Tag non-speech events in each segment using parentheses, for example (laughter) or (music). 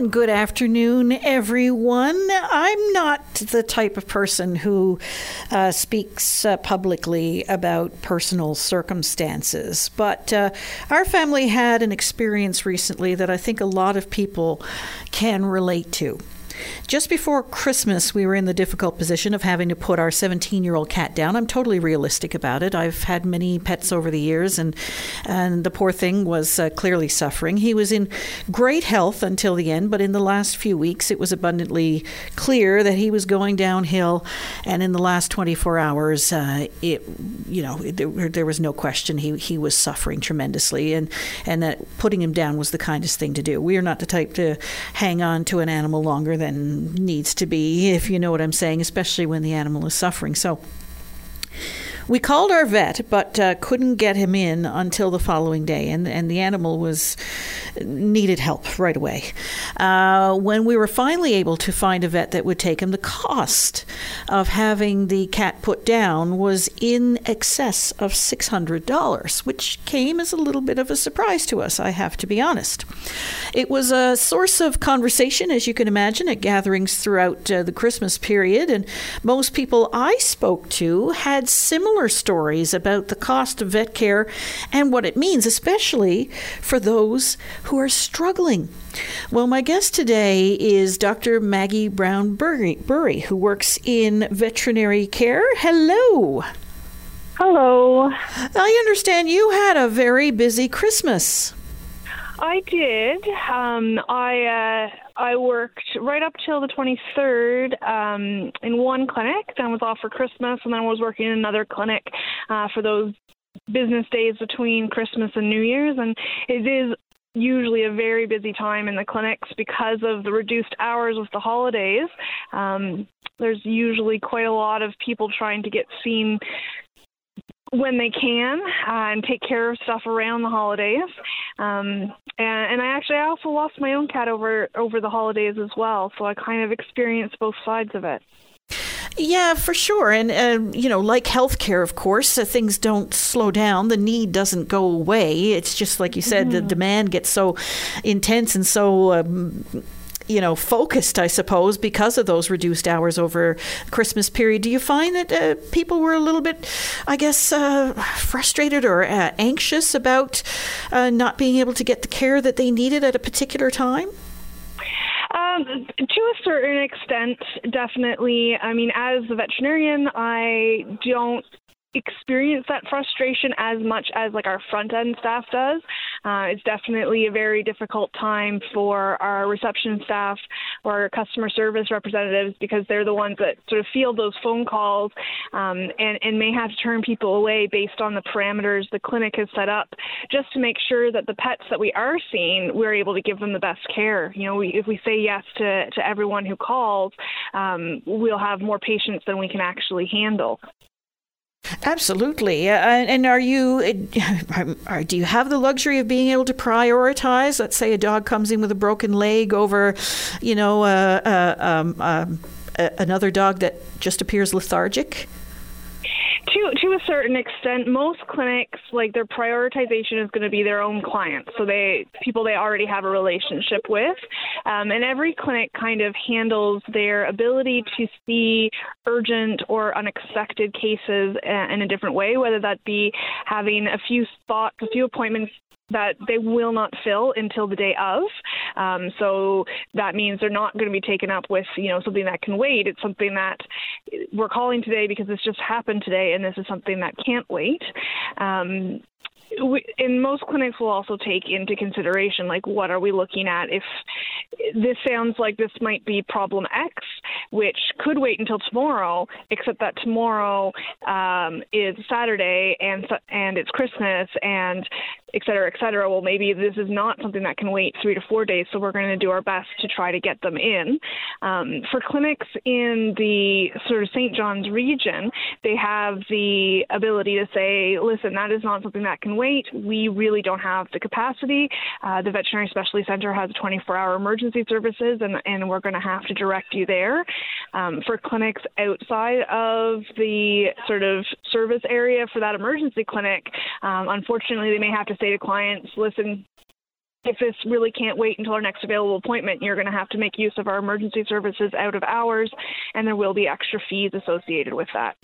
And good afternoon, everyone. I'm not the type of person who uh, speaks uh, publicly about personal circumstances, but uh, our family had an experience recently that I think a lot of people can relate to. Just before Christmas, we were in the difficult position of having to put our 17 year old cat down. I'm totally realistic about it. I've had many pets over the years, and, and the poor thing was uh, clearly suffering. He was in great health until the end, but in the last few weeks, it was abundantly clear that he was going downhill. And in the last 24 hours, uh, it, you know, there, there was no question he, he was suffering tremendously, and, and that putting him down was the kindest thing to do. We are not the type to hang on to an animal longer than needs to be, if you know what I'm saying, especially when the animal is suffering. So we called our vet, but uh, couldn't get him in until the following day, and, and the animal was needed help right away. Uh, when we were finally able to find a vet that would take him, the cost of having the cat put down was in excess of $600, which came as a little bit of a surprise to us, I have to be honest. It was a source of conversation, as you can imagine, at gatherings throughout uh, the Christmas period, and most people I spoke to had similar similar stories about the cost of vet care and what it means, especially for those who are struggling. Well, my guest today is Dr. Maggie Brown Burry, who works in veterinary care. Hello. Hello. I understand you had a very busy Christmas. I did. Um, I uh, I worked right up till the 23rd um, in one clinic, then was off for Christmas, and then was working in another clinic uh, for those business days between Christmas and New Year's. And it is usually a very busy time in the clinics because of the reduced hours with the holidays. Um, there's usually quite a lot of people trying to get seen when they can uh, and take care of stuff around the holidays. Um, and, and I actually I also lost my own cat over over the holidays as well, so I kind of experienced both sides of it. Yeah, for sure. And, uh, you know, like healthcare, of course, uh, things don't slow down. The need doesn't go away. It's just like you said, mm-hmm. the demand gets so intense and so. Um, you know, focused, I suppose, because of those reduced hours over Christmas period. Do you find that uh, people were a little bit, I guess, uh, frustrated or uh, anxious about uh, not being able to get the care that they needed at a particular time? Um, to a certain extent, definitely. I mean, as a veterinarian, I don't experience that frustration as much as like our front end staff does. Uh, it's definitely a very difficult time for our reception staff or customer service representatives because they're the ones that sort of field those phone calls um, and, and may have to turn people away based on the parameters the clinic has set up just to make sure that the pets that we are seeing, we're able to give them the best care. You know, we, if we say yes to, to everyone who calls, um, we'll have more patients than we can actually handle. Absolutely. Uh, and are you, uh, (laughs) do you have the luxury of being able to prioritize? Let's say a dog comes in with a broken leg over, you know, uh, uh um, um another dog that just appears lethargic? To to a certain extent, most clinics like their prioritization is going to be their own clients, so they people they already have a relationship with, um, and every clinic kind of handles their ability to see urgent or unexpected cases in a different way, whether that be having a few spots, a few appointments that they will not fill until the day of. Um, so that means they're not going to be taken up with, you know, something that can wait. It's something that we're calling today because this just happened today, and this is something that can't wait. Um, we, in most clinics will also take into consideration like what are we looking at if this sounds like this might be problem x which could wait until tomorrow except that tomorrow um, is saturday and and it's christmas and et cetera, et cetera. Well, maybe this is not something that can wait three to four days, so we're going to do our best to try to get them in. Um, for clinics in the sort of St. John's region, they have the ability to say, listen, that is not something that can wait. We really don't have the capacity. Uh, the Veterinary Specialty Center has 24 hour emergency services, and, and we're going to have to direct you there. Um, for clinics outside of the sort of service area for that emergency clinic, um, unfortunately, they may have to say to clients, listen, if this really can't wait until our next available appointment, you're going to have to make use of our emergency services out of hours, and there will be extra fees associated with that.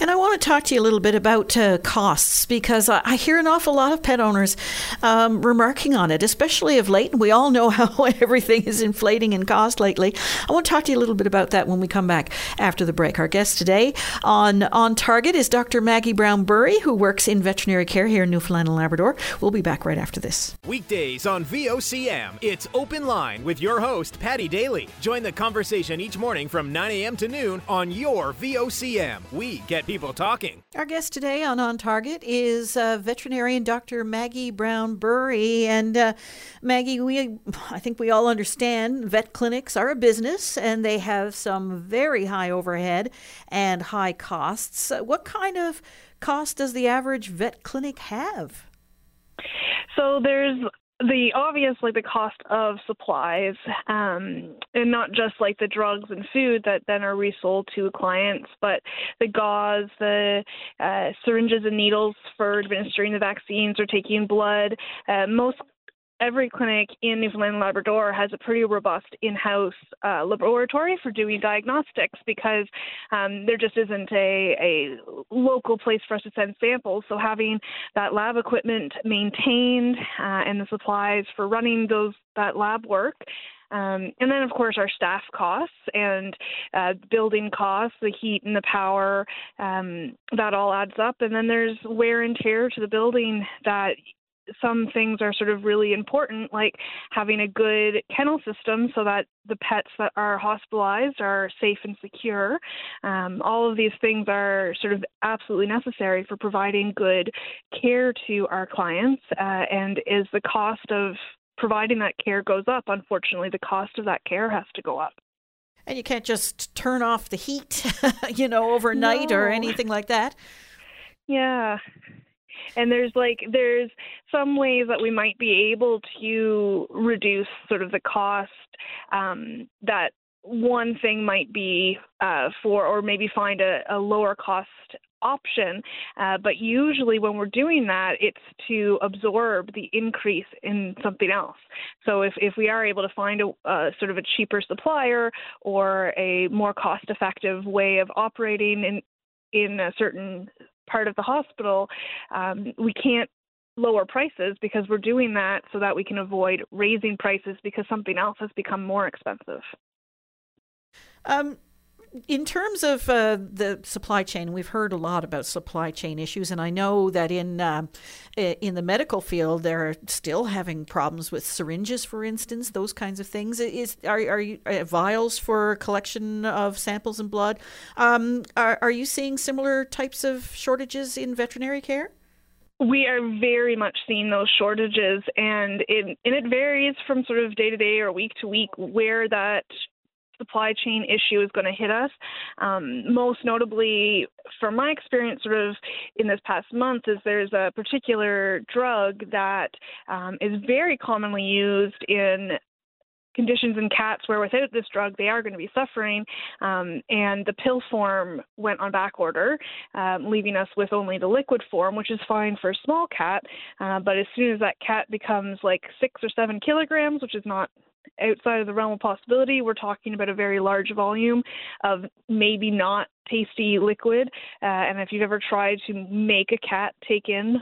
And I want to talk to you a little bit about uh, costs because I, I, hear an awful lot of pet owners um, remarking on it, especially of late. And we all know (laughs) how everything is inflating in cost lately. I want to talk to you a little bit about that when we come back after the break. Our guest today on On Target is Dr. Maggie Brown Burry, who works in veterinary care here in Newfoundland and Labrador. We'll be back right after this. Weekdays on VOCM, it's Open Line with your host, Paddy Daly. Join the conversation each morning from 9 a.m. to noon on your VOCM. We get people talking. Our guest today on On Target is uh, veterinarian Dr. Maggie Brown Burry. And uh, Maggie, we I think we all understand vet clinics are a business and they have some very high overhead and high costs. Uh, what kind of cost does the average vet clinic have? So there's the obviously the cost of supplies um, and not just like the drugs and food that then are resold to clients but the gauze the uh, syringes and needles for administering the vaccines or taking blood uh, most every clinic in Newfoundland and Labrador has a pretty robust in-house uh, laboratory for doing diagnostics because um, there just isn't a, a local place for us to send samples. So having that lab equipment maintained uh, and the supplies for running those that lab work. Um, and then, of course, our staff costs and uh, building costs, the heat and the power, um, that all adds up. And then there's wear and tear to the building that some things are sort of really important, like having a good kennel system so that the pets that are hospitalized are safe and secure. Um, all of these things are sort of absolutely necessary for providing good care to our clients, uh, and is the cost of providing that care goes up, unfortunately, the cost of that care has to go up. And you can't just turn off the heat, (laughs) you know, overnight no. or anything like that. Yeah and there's like there's some ways that we might be able to reduce sort of the cost um, that one thing might be uh, for or maybe find a, a lower cost option. Uh, but usually, when we're doing that, it's to absorb the increase in something else. So, if, if we are able to find a, sort of a cheaper supplier or a more cost effective way of operating in, in a certain part of the hospital, um, we can't lower prices because we're doing that so that we can avoid raising prices because something else has become more expensive. Um, in terms of uh, the supply chain, we've heard a lot about supply chain issues, and I know that in uh, in the medical field, they're still having problems with syringes, for instance, those kinds of things. Is are are you uh, vials for collection of samples and blood? Um, are are you seeing similar types of shortages in veterinary care? We are very much seeing those shortages, and it and it varies from sort of day to day or week to week where that supply chain issue is going to hit us. Um, most notably, from my experience, sort of in this past month, is there's a particular drug that um, is very commonly used in conditions in cats where without this drug they are going to be suffering um, and the pill form went on back order um, leaving us with only the liquid form which is fine for a small cat uh, but as soon as that cat becomes like six or seven kilograms which is not outside of the realm of possibility. We're talking about a very large volume of maybe not tasty liquid. Uh, and if you've ever tried to make a cat take in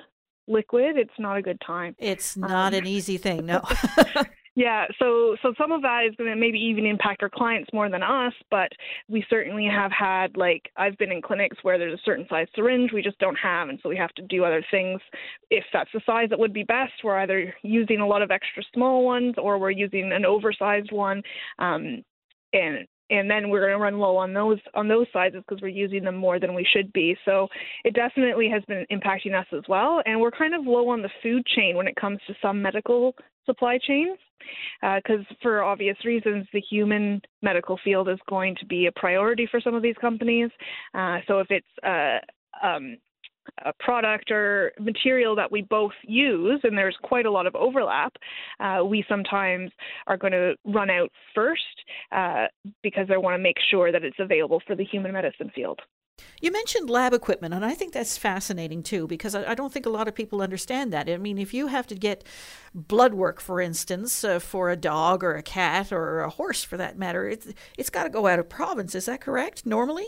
liquid, it's not a good time. It's not um, an easy thing, no. (laughs) (laughs) Yeah, so so some of that is going to maybe even impact our clients more than us, but we certainly have had like I've been in clinics where there's a certain size syringe we just don't have, and so we have to do other things. If that's the size that would be best, we're either using a lot of extra small ones or we're using an oversized one. Um, and and then we're going to run low on those on those sizes because we're using them more than we should be. So it definitely has been impacting us as well, and we're kind of low on the food chain when it comes to some medical supply chains because uh, for obvious reasons the human medical field is going to be a priority for some of these companies. Uh, so if it's uh, um, a product or material that we both use, and there's quite a lot of overlap, uh, we sometimes are going to run out first uh, because they want to make sure that it's available for the human medicine field. You mentioned lab equipment, and I think that's fascinating too, because I, don't think a lot of people understand that. I mean, if you have to get blood work, for instance, uh, for a dog or a cat or a horse for that matter, it's, it's got to go out of province. Is that correct normally?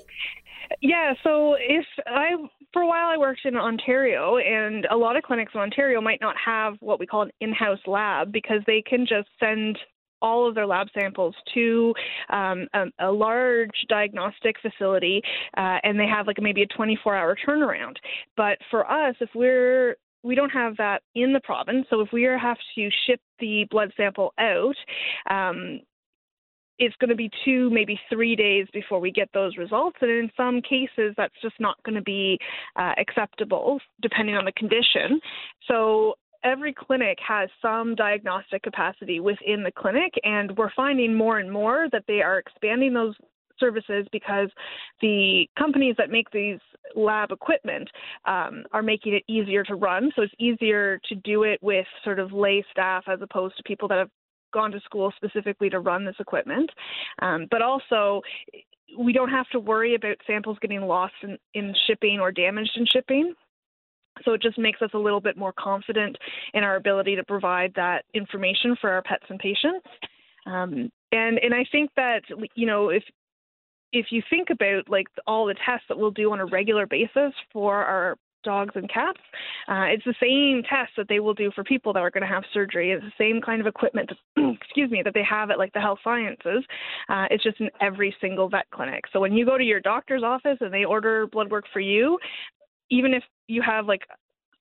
Yeah, so if I for a while I worked in Ontario and a lot of clinics in Ontario might not have what we call an in-house lab because they can just send all of their lab samples to um, a, a, large diagnostic facility uh, and they have like maybe a 24 hour turnaround. But for us if we're we don't have that in the province so if we have to ship the blood sample out um, it's going to be two, maybe three days before we get those results. And in some cases, that's just not going to be uh, acceptable depending on the condition. So every clinic has some diagnostic capacity within the clinic, and we're finding more and more that they are expanding those services because the companies that make these lab equipment um, are making it easier to run. So it's easier to do it with sort of lay staff as opposed to people that have gone to school specifically to run this equipment. Um, but also, we don't have to worry about samples getting lost in, in shipping or damaged in shipping. So it just makes us a little bit more confident in our ability to provide that information for our pets and patients. Um, and and I think that you know if if you think about like all the tests that we'll do on a regular basis for our dogs and cats. Uh, it's the same test that they will do for people that are going to have surgery. It's the same kind of equipment, (clears throat) excuse me, that they have at like the health sciences. Uh, it's just in every single vet clinic. So when you go to your doctor's office and they order blood work for you, even if you have like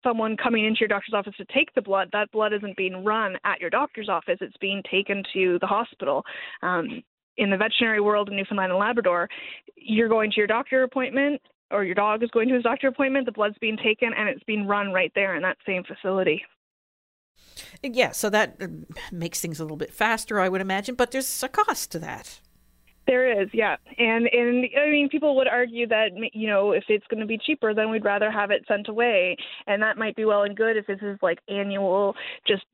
someone coming into your doctor's office to take the blood, that blood isn't being run at your doctor's office. It's being taken to the hospital. Um, in the veterinary world in Newfoundland and Labrador, you're going to your doctor appointment or your dog is going to his doctor appointment, the blood's being taken and it's being run right there in that same facility. Yeah, so that uh, makes things a little bit faster, I would imagine, but there's a cost to that. There is, yeah, and and I mean, people would argue that you know if it's going to be cheaper, then we'd rather have it sent away, and that might be well and good if this is like annual, just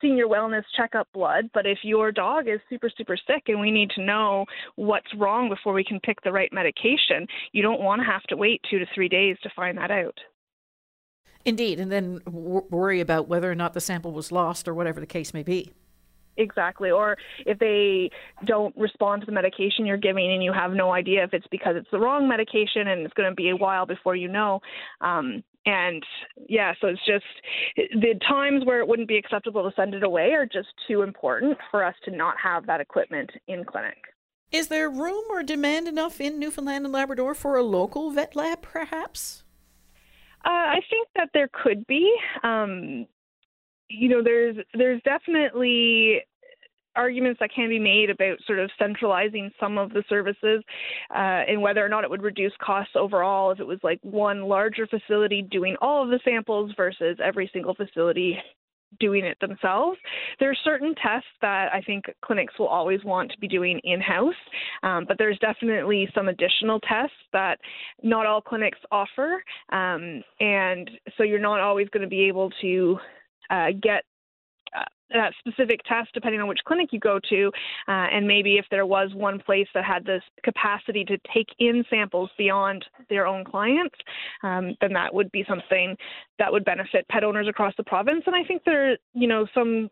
senior wellness checkup blood, but if your dog is super, super sick and we need to know what's wrong before we can pick the right medication, you don't want to have to wait two to three days to find that out. Indeed, and then w- worry about whether or not the sample was lost or whatever the case may be. Exactly. Or if they don't respond to the medication you're giving and you have no idea if it's because it's the wrong medication and it's going to be a while before you know. Um, and yeah, so it's just the times where it wouldn't be acceptable to send it away are just too important for us to not have that equipment in clinic. Is there room or demand enough in Newfoundland and Labrador for a local vet lab, perhaps? Uh, I think that there could be. Um, you know, there's there's definitely arguments that can be made about sort of centralizing some of the services uh, and whether or not it would reduce costs overall if it was like one larger facility doing all of the samples versus every single facility doing it themselves. There are certain tests that I think clinics will always want to be doing in house, um, but there's definitely some additional tests that not all clinics offer. Um, and so you're not always going to be able to uh, get that specific test depending on which clinic you go to uh, and maybe if there was one place that had this capacity to take in samples beyond their own clients um, then that would be something that would benefit pet owners across the province and i think there you know some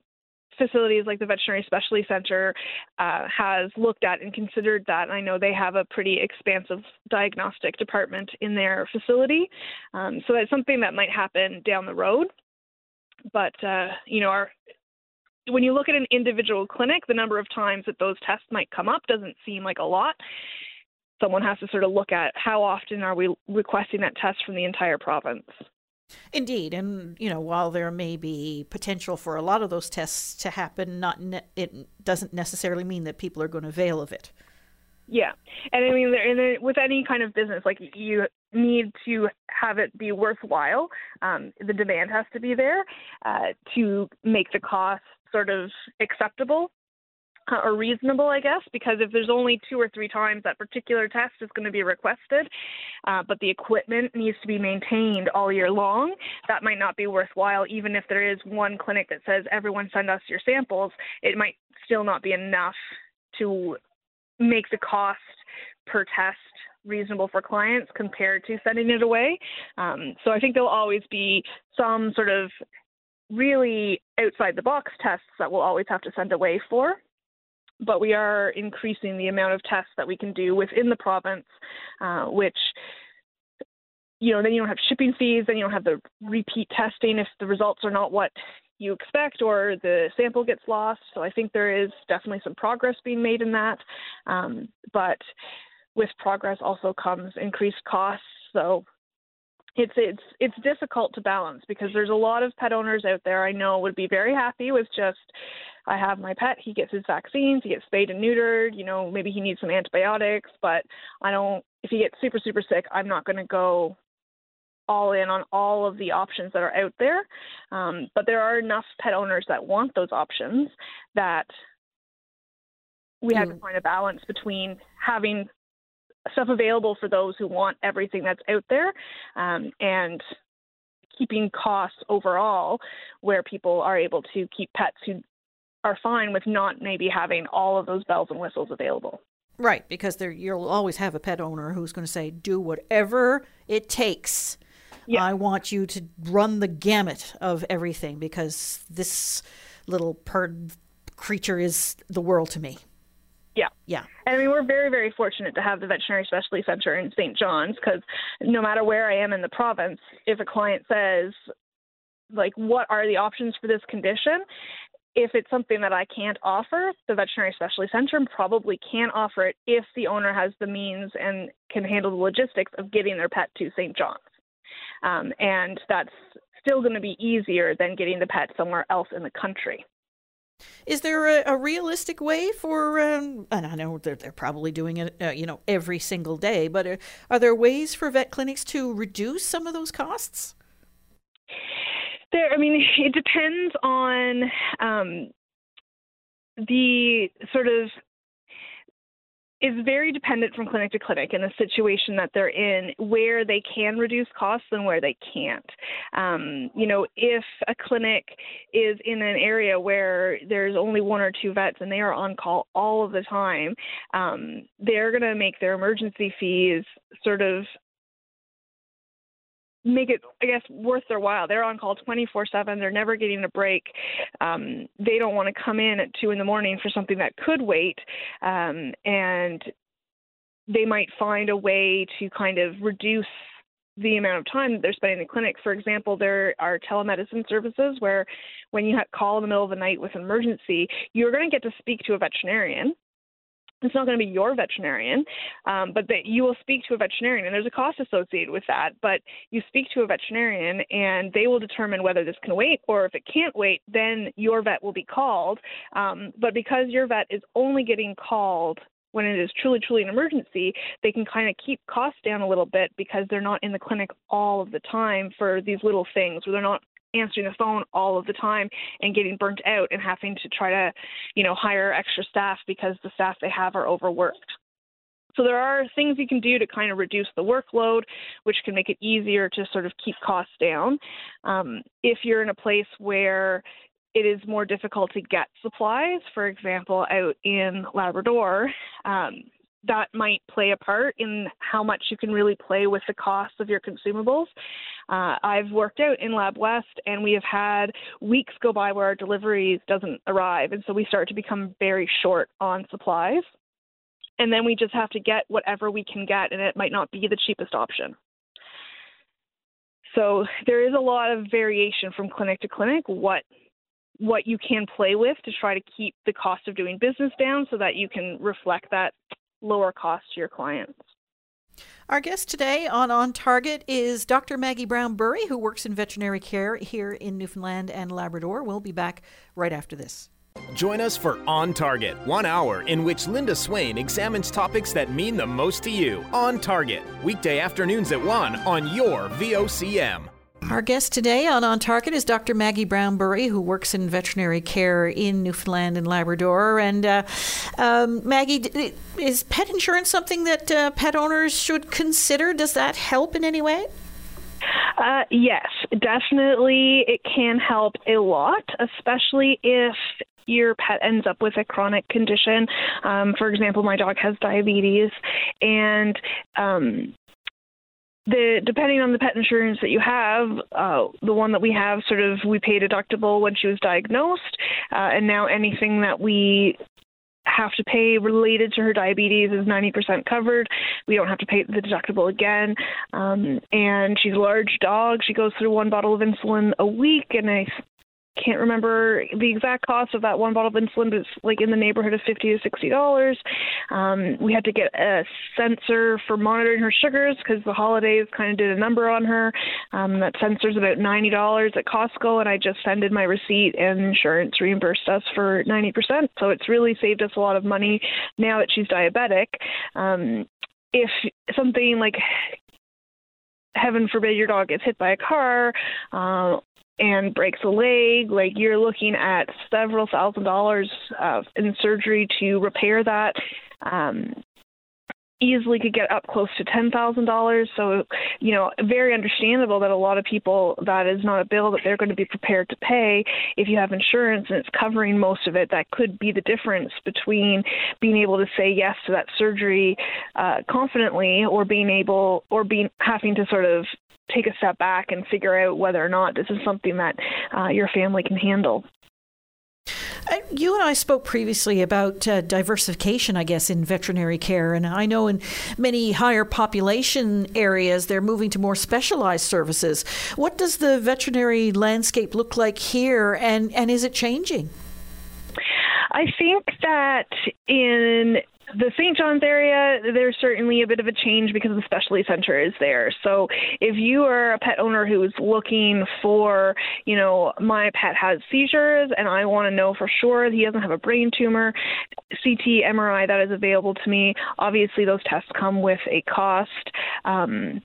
facilities like the veterinary specialty center uh, has looked at and considered that. And I know they have a pretty expansive diagnostic department in their facility. Um, so that's something that might happen down the road but uh, you know, our when you look at an individual clinic, the number of times that those tests might come up doesn't seem like a lot. Someone has to sort of look at how often are we requesting that test from the entire province. Indeed, and you know, while there may be potential for a lot of those tests to happen, not ne- it doesn't necessarily mean that people are going to avail of it. Yeah, and I mean, and with any kind of business, like you need to have it be worthwhile. Um, the demand has to be there uh, to make the cost sort of acceptable uh, or reasonable, I guess, because if there's only two or three times that particular test is going to be requested, uh, but the equipment needs to be maintained all year long, that might not be worthwhile. Even if there is one clinic that says everyone send us your samples, it might still not be enough to make the cost per test reasonable for clients compared to sending it away. Um, so I think there'll always be some sort of really outside the box tests that we'll always have to send away for. But we are increasing the amount of tests that we can do within the province, uh, which you know, then you don't have shipping fees, then you don't have the repeat testing if the results are not what you expect or the sample gets lost. So I think there is definitely some progress being made in that. Um, but with progress also comes increased costs. So it's it's it's difficult to balance because there's a lot of pet owners out there I know would be very happy with just I have my pet, he gets his vaccines, he gets spayed and neutered, you know, maybe he needs some antibiotics, but I don't if he gets super super sick, I'm not going to go all in on all of the options that are out there. Um, but there are enough pet owners that want those options that we have to mm. find a balance between having stuff available for those who want everything that's out there um, and keeping costs overall where people are able to keep pets who are fine with not maybe having all of those bells and whistles available. Right, because there you'll always have a pet owner who's going to say, "Do whatever it takes yeah. I want you to run the gamut of everything because this little bird creature is the world to me. Yeah. Yeah. And I mean, we're very, very fortunate to have the Veterinary Specialty Center in St. John's because no matter where I am in the province, if a client says, like, what are the options for this condition? If it's something that I can't offer, the Veterinary Specialty Center probably can offer it if the owner has the means and can handle the logistics of getting their pet to St. John's. Um, and that's still going to be easier than getting the pet somewhere else in the country. Is there a, a realistic way for, um, and I know they're, they're probably doing it, uh, you know, every single day, but are, are there ways for vet clinics to reduce some of those costs? There, I mean, it depends on um, the sort of is very dependent from clinic to clinic and the situation that they're in, where they can reduce costs and where they can't. Um, you know, if a clinic is in an area where there's only one or two vets and they are on call all of the time, um, they're going to make their emergency fees sort of make it, I guess, worth their while. They're on call 24 7. They're never getting a break. Um, they don't want to come in at 2 in the morning for something that could wait. Um, and they might find a way to kind of reduce the amount of time that they're spending in the clinic. For example, there are telemedicine services where when you call in the middle of the night with an emergency, you're going to get to speak to a veterinarian it's not going to be your veterinarian, um, but that you will speak to a veterinarian, and there's a cost associated with that. But you speak to a veterinarian, and they will determine whether this can wait, or if it can't wait, then your vet will be called. Um, but because your vet is only getting called when it is truly, truly an emergency, they can kind of keep costs down a little bit because they're not in the clinic all of the time for these little things, where they're not answering the phone all of the time and getting burnt out and having to try to, you know, hire extra staff because the staff they have are overworked. So there are things you can do to kind of reduce the workload, which can make it easier to sort of keep costs down. Um, if you're in a place where it is more difficult to get supplies, for example, out in Labrador, um, that might play a part in how much you can really play with the cost of your consumables. Uh, I've worked out in Lab West, and we have had weeks go by where our deliveries doesn't arrive, and so we start to become very short on supplies. And then we just have to get whatever we can get, and it might not be the cheapest option. So there is a lot of variation from clinic to clinic. What what you can play with to try to keep the cost of doing business down so that you can reflect that lower cost to your clients. Our guest today on On Target is Dr. Maggie Brown Burry, who works in veterinary care here in Newfoundland and Labrador. We'll be back right after this. Join us for On Target, one hour in which Linda Swain examines topics that mean the most to you. On Target, weekday afternoons at 1 on your VOCM. Our guest today on On Target is Dr. Maggie Brown Burry, who works in veterinary care in Newfoundland and Labrador. And uh, um, Maggie, is pet insurance something that uh, pet owners should consider? Does that help in any way? Uh, yes, definitely. It can help a lot, especially if your pet ends up with a chronic condition. Um, for example, my dog has diabetes, and um, the depending on the pet insurance that you have, uh, the one that we have, sort of, we pay deductible when she was diagnosed, uh, and now anything that we have to pay related to her diabetes is 90% covered. We don't have to pay the deductible again. Um, and she's a large dog. She goes through one bottle of insulin a week, and I can't remember the exact cost of that one bottle of insulin, but it's like in the neighborhood of fifty to sixty dollars. Um, we had to get a sensor for monitoring her sugars because the holidays kind of did a number on her. Um, that sensor's about ninety dollars at Costco, and I just sent in my receipt, and insurance reimbursed us for ninety percent. So it's really saved us a lot of money now that she's diabetic. Um, if something like heaven forbid your dog gets hit by a car uh, and breaks a leg, like you're looking at several thousand dollars uh, in surgery to repair that. Um, easily could get up close to ten thousand dollars. So, you know, very understandable that a lot of people that is not a bill that they're going to be prepared to pay. If you have insurance and it's covering most of it, that could be the difference between being able to say yes to that surgery uh, confidently, or being able, or being having to sort of take a step back and figure out whether or not this is something that uh, your family can handle. Uh, you and I spoke previously about uh, diversification, I guess, in veterinary care. And I know in many higher population areas, they're moving to more specialized services. What does the veterinary landscape look like here, and, and is it changing? I think that in the St. John's area, there's certainly a bit of a change because the specialty center is there. So if you are a pet owner who's looking for, you know, my pet has seizures and I want to know for sure he doesn't have a brain tumor, CT, MRI, that is available to me. Obviously, those tests come with a cost. Um,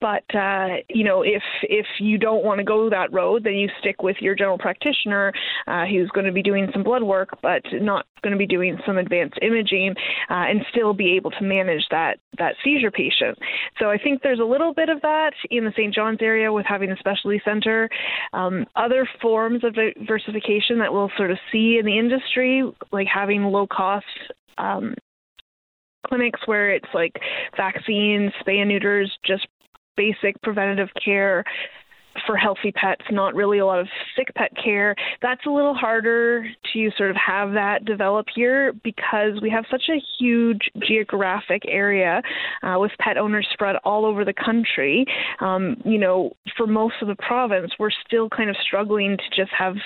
but uh, you know, if if you don't want to go that road, then you stick with your general practitioner, uh, who's going to be doing some blood work, but not going to be doing some advanced imaging, uh, and still be able to manage that that seizure patient. So I think there's a little bit of that in the St. John's area with having a specialty center. Um, other forms of diversification that we'll sort of see in the industry, like having low cost um, clinics where it's like vaccines, spay and neuters, just basic preventative care for healthy pets, not really a lot of sick pet care. That's a little harder to sort of have that develop here because we have such a huge geographic area uh, with pet owners spread all over the country. Um, you know, for most of the province, we're still kind of struggling to just have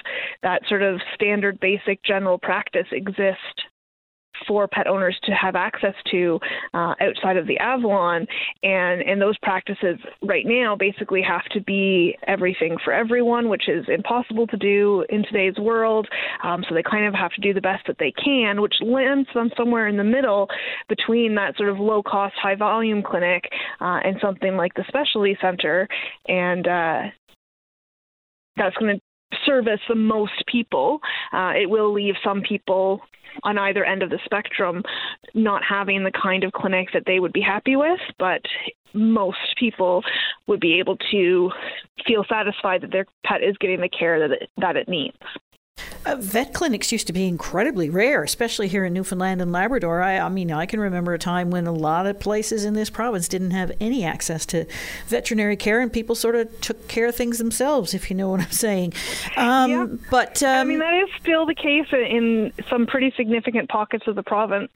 that sort of standard basic general practice exist for pet owners to have access to uh, outside of the Avalon. And, and those practices right now basically have to be everything for everyone, which is impossible to do in today's world. Um, so they kind of have to do the best that they can, which lands them somewhere in the middle between that sort of low cost, high volume clinic uh, and something like the specialty center. And uh, that's going to service the most people. Uh, it will leave some people on either end of the spectrum not having the kind of clinic that they would be happy with, but most people would be able to feel satisfied that their pet is getting the care that it, that it needs. Uh, vet clinics used to be incredibly rare, especially here in Newfoundland and Labrador. I, I, mean, I can remember a time when a lot of places in this province didn't have any access to veterinary care, and people sort of took care of things themselves, if you know what I'm saying. Um, yeah. But um, I mean, that is still the case in some pretty significant pockets of the province.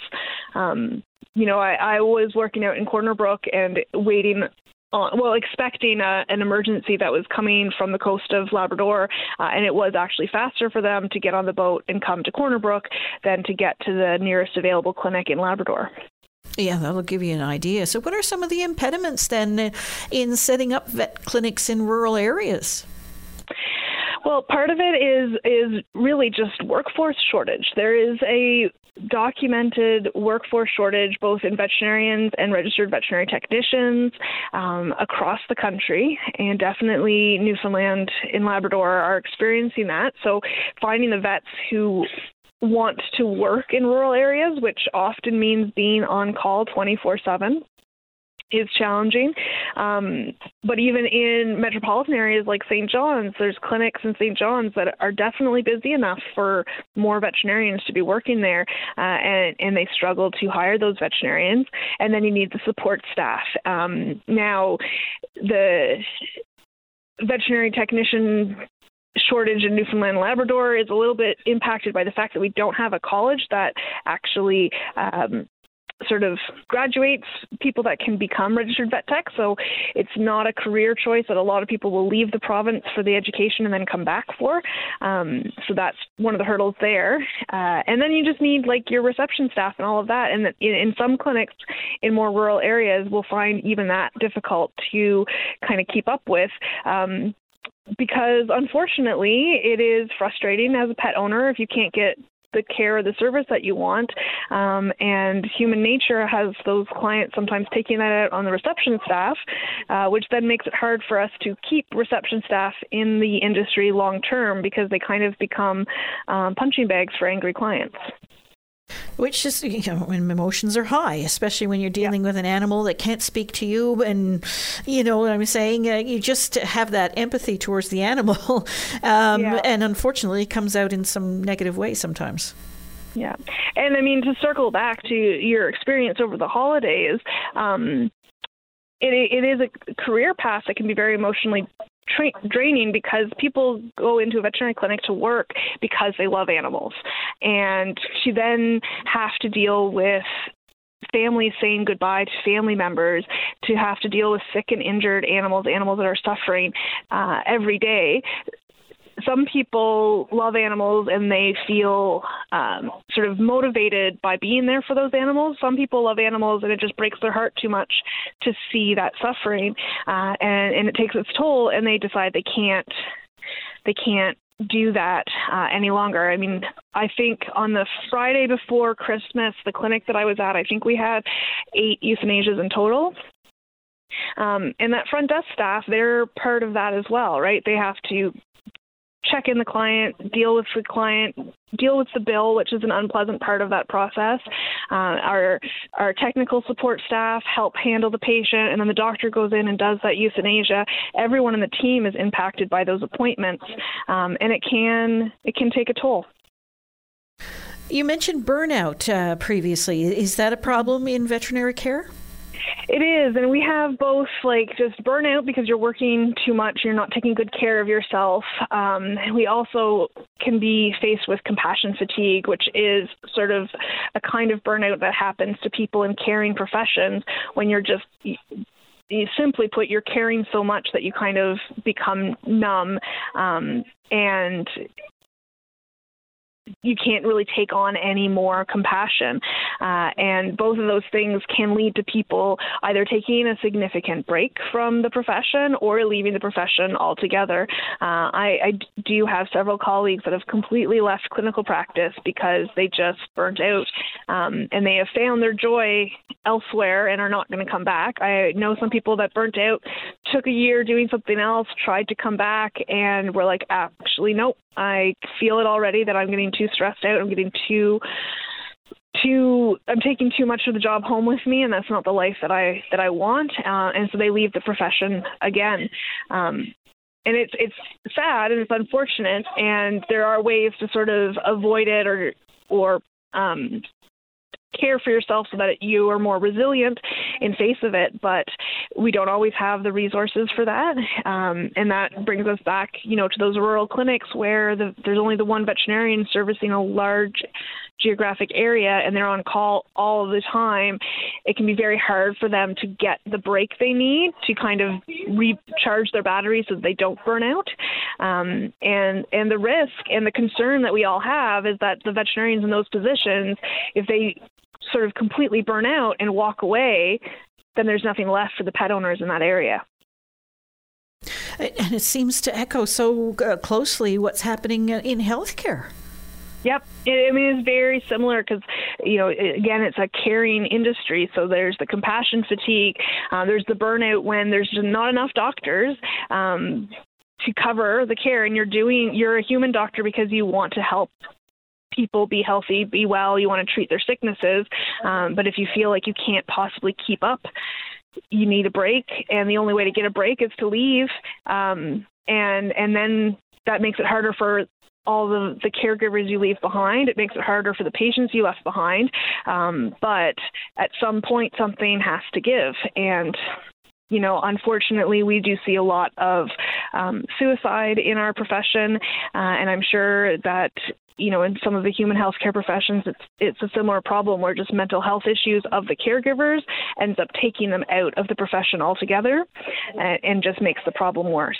Um, you know, I, I was working out in Corner Brook and waiting uh, well, expecting a, an emergency that was coming from the coast of Labrador, uh, and it was actually faster for them to get on the boat and come to Corner Brook than to get to the nearest available clinic in Labrador. Yeah, that'll give you an idea. So, what are some of the impediments then in setting up vet clinics in rural areas? Well, part of it is is really just workforce shortage. There is a documented workforce shortage both in veterinarians and registered veterinary technicians um, across the country, and definitely Newfoundland and Labrador are experiencing that. So, finding the vets who want to work in rural areas, which often means being on call 24 7 is challenging. Um, but even in metropolitan areas like St. John's, there's clinics in St. John's that are definitely busy enough for more veterinarians to be working there, uh, and, and they struggle to hire those veterinarians. And then you need the support staff. Um, now, the veterinary technician shortage in Newfoundland and Labrador is a little bit impacted by the fact that we don't have a college that actually um, sort of graduates people that can become registered vet tech. So it's not a career choice that a lot of people will leave the province for the education and then come back for. Um, so that's one of the hurdles there. Uh, and then you just need like your reception staff and all of that. And in, in some clinics in more rural areas, we'll find even that difficult to kind of keep up with. Um, because unfortunately, it is frustrating as a pet owner if you can't get the care or the service that you want. Um, and human nature has those clients sometimes taking that out on the reception staff, uh, which then makes it hard for us to keep reception staff in the industry long term because they kind of become um, punching bags for angry clients which is you know when emotions are high especially when you're dealing yeah. with an animal that can't speak to you and you know what i'm saying uh, you just have that empathy towards the animal (laughs) um, yeah. and unfortunately it comes out in some negative way sometimes yeah and i mean to circle back to your experience over the holidays um, it, it is a career path that can be very emotionally tra- draining because people go into a veterinary clinic to work because they love animals, and to then have to deal with families saying goodbye to family members, to have to deal with sick and injured animals, animals that are suffering uh, every day some people love animals and they feel um, sort of motivated by being there for those animals. Some people love animals and it just breaks their heart too much to see that suffering, uh, and, and it takes its toll, and they decide they can't they can't do that uh, any longer. I mean, I think on the Friday before Christmas, the clinic that I was at, I think we had eight euthanasias in total. Um, and that front desk staff, they're part of that as well, right? They have to check in the client, deal with the client, deal with the bill, which is an unpleasant part of that process. Uh, our our technical support staff help handle the patient, and then the doctor goes in and does that euthanasia. Everyone in the team is impacted by those appointments, um, and it can it can take a toll. You mentioned burnout uh, previously. Is that a problem in veterinary care? It is, and we have both like just burnout because you're working too much, you're not taking good care of yourself. Um, we also can be faced with compassion fatigue, which is sort of a kind of burnout that happens to people in caring professions when you're just you simply put, you're caring so much that you kind of become numb. Um, and you can't really take on any more compassion. Uh, and both of those things can lead to people either taking a significant break from the profession or leaving the profession altogether. Uh, I, I do have several colleagues that have completely left clinical practice because they just burnt out um, and they have found their joy elsewhere and are not going to come back. I know some people that burnt out, took a year doing something else, tried to come back, and were like, actually, nope, I feel it already that I'm getting too stressed out. I'm getting too too I'm taking too much of the job home with me and that's not the life that I that I want uh, and so they leave the profession again um, and it's it's sad and it's unfortunate and there are ways to sort of avoid it or or um, care for yourself so that you are more resilient in face of it but we don't always have the resources for that um, and that brings us back you know to those rural clinics where the, there's only the one veterinarian servicing a large geographic area and they're on call all the time, it can be very hard for them to get the break they need to kind of recharge their batteries so they don't burn out. Um, and and the risk and the concern that we all have is that the veterinarians in those positions, if they sort of completely burn out and walk away, then there's nothing left for the pet owners in that area. And it seems to echo so uh, closely what's happening in healthcare. Yep, I mean it's very similar because you know again it's a caring industry, so there's the compassion fatigue, uh, there's the burnout when there's just not enough doctors. Um, to cover the care and you're doing you're a human doctor because you want to help people be healthy be well you want to treat their sicknesses um, but if you feel like you can't possibly keep up you need a break and the only way to get a break is to leave um, and and then that makes it harder for all the, the caregivers you leave behind. It makes it harder for the patients you left behind. Um, but at some point, something has to give. And you know, unfortunately, we do see a lot of um, suicide in our profession, uh, and I'm sure that you know, in some of the human health care professions, it's it's a similar problem where just mental health issues of the caregivers ends up taking them out of the profession altogether, and, and just makes the problem worse.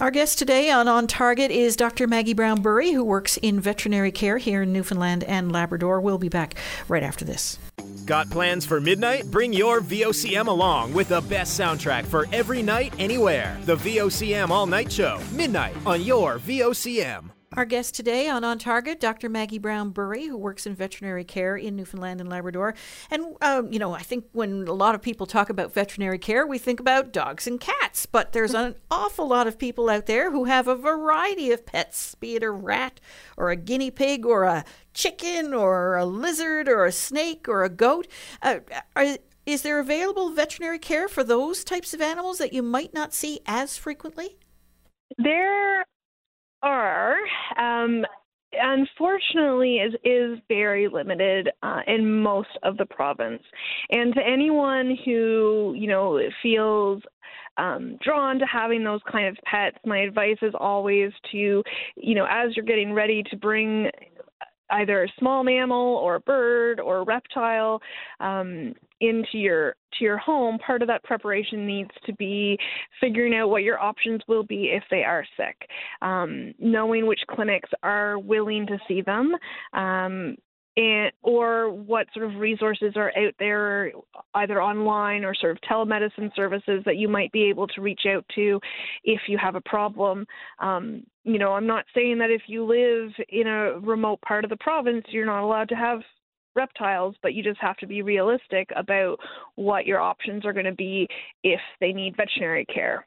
Our guest today on On Target is Dr. Maggie Brown Burry, who works in veterinary care here in Newfoundland and Labrador. We'll be back right after this. Got plans for midnight? Bring your VOCM along with the best soundtrack for every night, anywhere. The VOCM All Night Show, midnight on your VOCM. Our guest today on On Target, Dr. Maggie Brown Burry, who works in veterinary care in Newfoundland and Labrador. And, um, you know, I think when a lot of people talk about veterinary care, we think about dogs and cats. But there's an (laughs) awful lot of people out there who have a variety of pets, be it a rat or a guinea pig or a chicken or a lizard or a snake or a goat. Uh, are, is there available veterinary care for those types of animals that you might not see as frequently? There are um, unfortunately is is very limited uh, in most of the province. And to anyone who you know feels um, drawn to having those kind of pets my advice is always to you know as you're getting ready to bring either a small mammal or a bird or a reptile um, into your to your home, part of that preparation needs to be figuring out what your options will be if they are sick, um, knowing which clinics are willing to see them, um, and, or what sort of resources are out there, either online or sort of telemedicine services that you might be able to reach out to if you have a problem. Um, you know, I'm not saying that if you live in a remote part of the province, you're not allowed to have reptiles, but you just have to be realistic about what your options are going to be if they need veterinary care.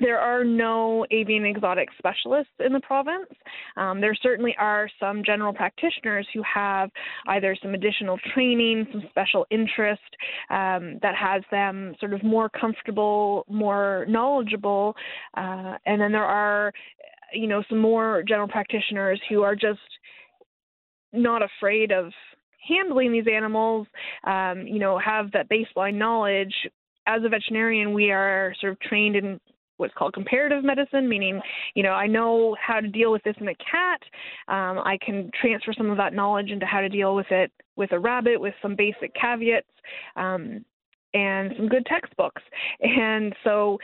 There are no avian exotic specialists in the province. Um, there certainly are some general practitioners who have either some additional training, some special interest um, that has them sort of more comfortable, more knowledgeable. Uh, and then there are, you know, some more general practitioners who are just not afraid of handling these animals, um, you know, have that baseline knowledge. As a veterinarian, we are sort of trained in what's called comparative medicine, meaning, you know, I know how to deal with this in a cat. Um, I can transfer some of that knowledge into how to deal with it with a rabbit with some basic caveats. Um, and some good textbooks. And so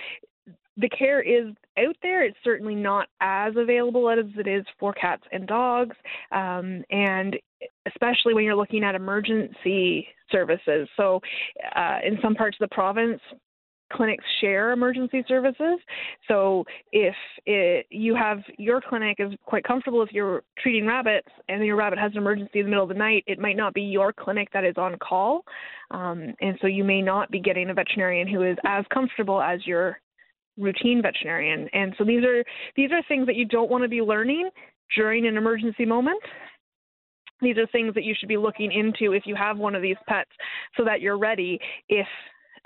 the care is out there. It's certainly not as available as it is for cats and dogs. Um, and especially when you're looking at emergency services. So, uh, in some parts of the province, clinics share emergency services. So if it, you have your clinic is quite comfortable if you're treating rabbits and your rabbit has an emergency in the middle of the night, it might not be your clinic that is on call, um, and so you may not be getting a veterinarian who is as comfortable as your routine veterinarian. And so these are these are things that you don't want to be learning during an emergency moment. These are things that you should be looking into if you have one of these pets so that you're ready if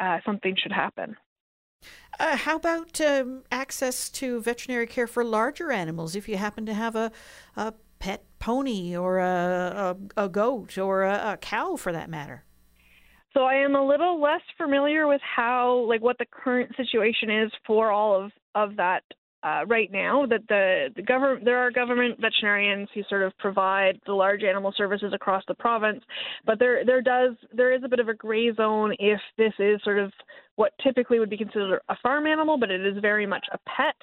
uh, something should happen. Uh, how about um, access to veterinary care for larger animals if you happen to have a, a pet pony or a, a, a goat or a, a cow for that matter? So I am a little less familiar with how, like, what the current situation is for all of of that uh, right now. That the the government there are government veterinarians who sort of provide the large animal services across the province, but there there does there is a bit of a gray zone if this is sort of what typically would be considered a farm animal, but it is very much a pet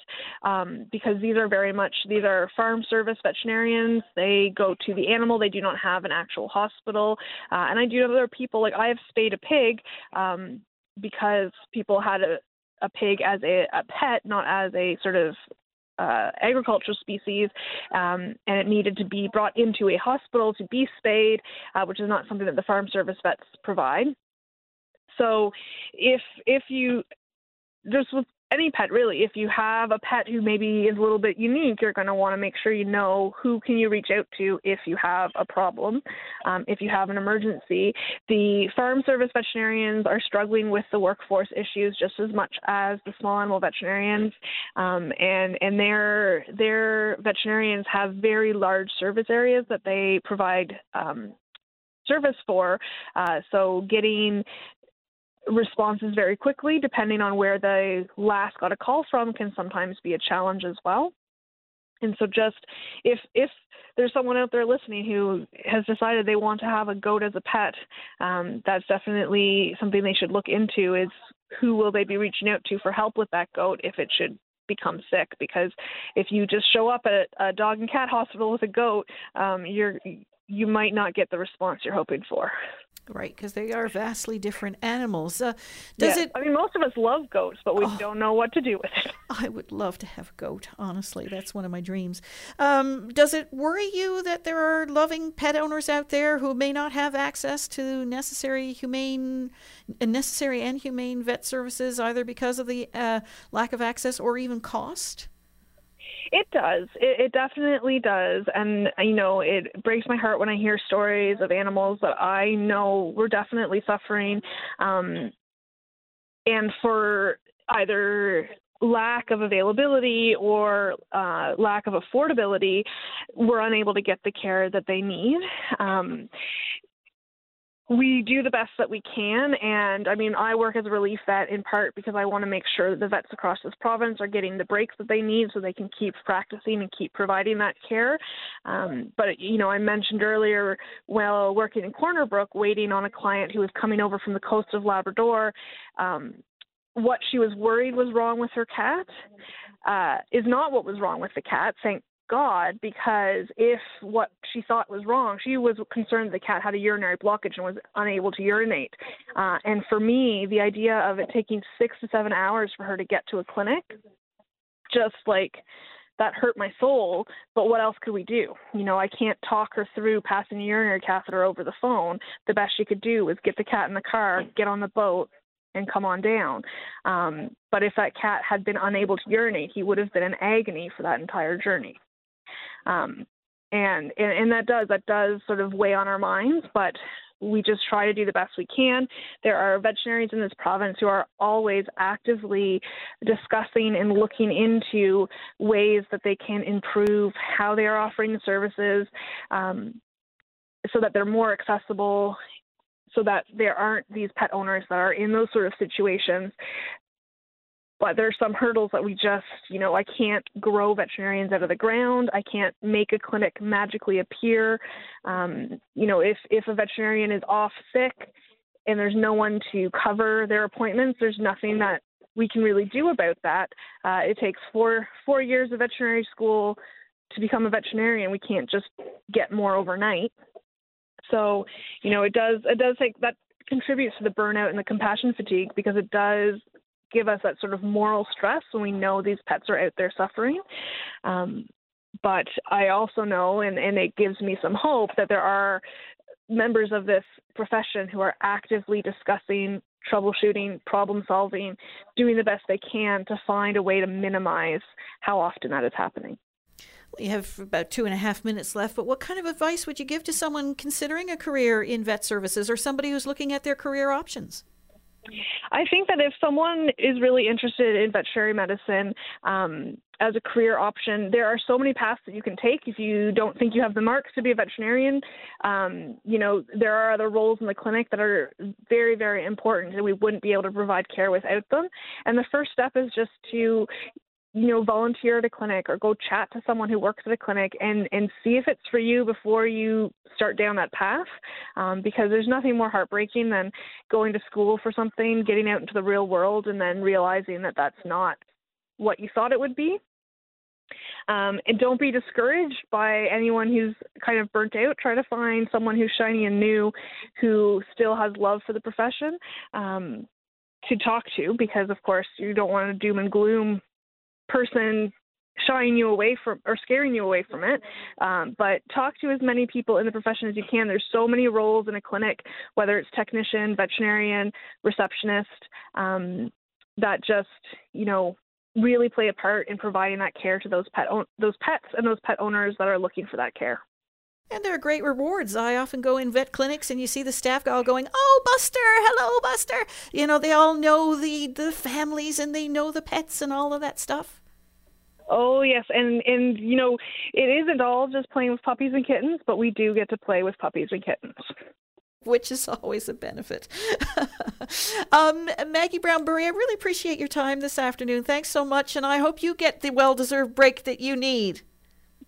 um, because these are very much these are farm service veterinarians. They go to the animal. They do not have an actual hospital. Uh, and I do know there are people like I have spayed a pig um, because people had a a pig as a, a pet, not as a sort of uh, agricultural species, um, and it needed to be brought into a hospital to be spayed, uh, which is not something that the farm service vets provide. So, if if you with any pet really. If you have a pet who maybe is a little bit unique you're going to want to make sure you know who can you reach out to if you have a problem. Um, if you have an emergency the farm service veterinarians are struggling with the workforce issues just as much as the small animal veterinarians. Um, and and their their veterinarians have very large service areas that they provide um, service for. Uh, so getting responses very quickly, depending on where they last got a call from, can sometimes be a challenge as well. And so, just if if there's someone out there listening who has decided they want to have a goat as a pet, um, that's definitely something they should look into. Is who will they be reaching out to for help with that goat if it should become sick? Because if you just show up at a dog and cat hospital with a goat, um, you're you might not get the response you're hoping for. Right, because they are vastly different animals. Uh, does yeah. it? I mean, most of us love goats, but we oh, don't know what to do with it. (laughs) I would love to have a goat. Honestly, that's one of my dreams. Um, does it worry you that there are loving pet owners out there who may not have access to necessary humane, necessary and humane vet services, either because of the uh, lack of access or even cost? It does. It, it definitely does. And, you know, it breaks my heart when I hear stories of animals that I know were definitely suffering. Um, and for either lack of availability or uh, lack of affordability, we're unable to get the care that they need. Um, we do the best that we can. And I mean, I work as a relief vet in part because I want to make sure that the vets across this province are getting the breaks that they need so they can keep practicing and keep providing that care. Um, but, you know, I mentioned earlier while working in Corner Brook, waiting on a client who was coming over from the coast of Labrador. Um, what she was worried was wrong with her cat uh, is not what was wrong with the cat. Thank God because if what she thought was wrong, she was concerned the cat had a urinary blockage and was unable to urinate. Uh, and for me, the idea of it taking six to seven hours for her to get to a clinic, just like that hurt my soul. But what else could we do? You know, I can't talk her through passing a urinary catheter over the phone. The best she could do was get the cat in the car, get on the boat, and come on down. Um, but if that cat had been unable to urinate, he would have been in agony for that entire journey. Um, and, and and that does that does sort of weigh on our minds, but we just try to do the best we can. There are veterinarians in this province who are always actively discussing and looking into ways that they can improve how they are offering the services um, so that they're more accessible so that there aren't these pet owners that are in those sort of situations but there's some hurdles that we just, you know, I can't grow veterinarians out of the ground. I can't make a clinic magically appear. Um, you know, if if a veterinarian is off sick and there's no one to cover their appointments, there's nothing that we can really do about that. Uh, it takes four four years of veterinary school to become a veterinarian. We can't just get more overnight. So, you know, it does it does take that contributes to the burnout and the compassion fatigue because it does give us that sort of moral stress when we know these pets are out there suffering. Um, but I also know, and, and it gives me some hope, that there are members of this profession who are actively discussing troubleshooting, problem solving, doing the best they can to find a way to minimize how often that is happening. We have about two and a half minutes left, but what kind of advice would you give to someone considering a career in vet services or somebody who's looking at their career options? I think that if someone is really interested in veterinary medicine um, as a career option, there are so many paths that you can take. If you don't think you have the marks to be a veterinarian, um, you know there are other roles in the clinic that are very, very important, and we wouldn't be able to provide care without them. And the first step is just to you know, volunteer at a clinic or go chat to someone who works at a clinic and, and see if it's for you before you start down that path. Um, because there's nothing more heartbreaking than going to school for something, getting out into the real world, and then realizing that that's not what you thought it would be. Um, and don't be discouraged by anyone who's kind of burnt out. Try to find someone who's shiny and new, who still has love for the profession. Um, to talk to because, of course, you don't want a doom and gloom person shying you away from or scaring you away from it. Um, but talk to as many people in the profession as you can. There's so many roles in a clinic, whether it's technician, veterinarian, receptionist, um, that just you know really play a part in providing that care to those pet those pets and those pet owners that are looking for that care. And there are great rewards. I often go in vet clinics and you see the staff all going, "Oh, Buster, hello, Buster." You know, they all know the the families and they know the pets and all of that stuff. Oh yes, and and you know it isn't all just playing with puppies and kittens, but we do get to play with puppies and kittens, which is always a benefit. (laughs) um, Maggie Brown Burry, I really appreciate your time this afternoon. Thanks so much, and I hope you get the well-deserved break that you need.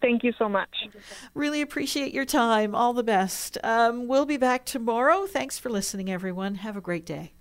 Thank you so much. Really appreciate your time. All the best. Um, we'll be back tomorrow. Thanks for listening, everyone. Have a great day.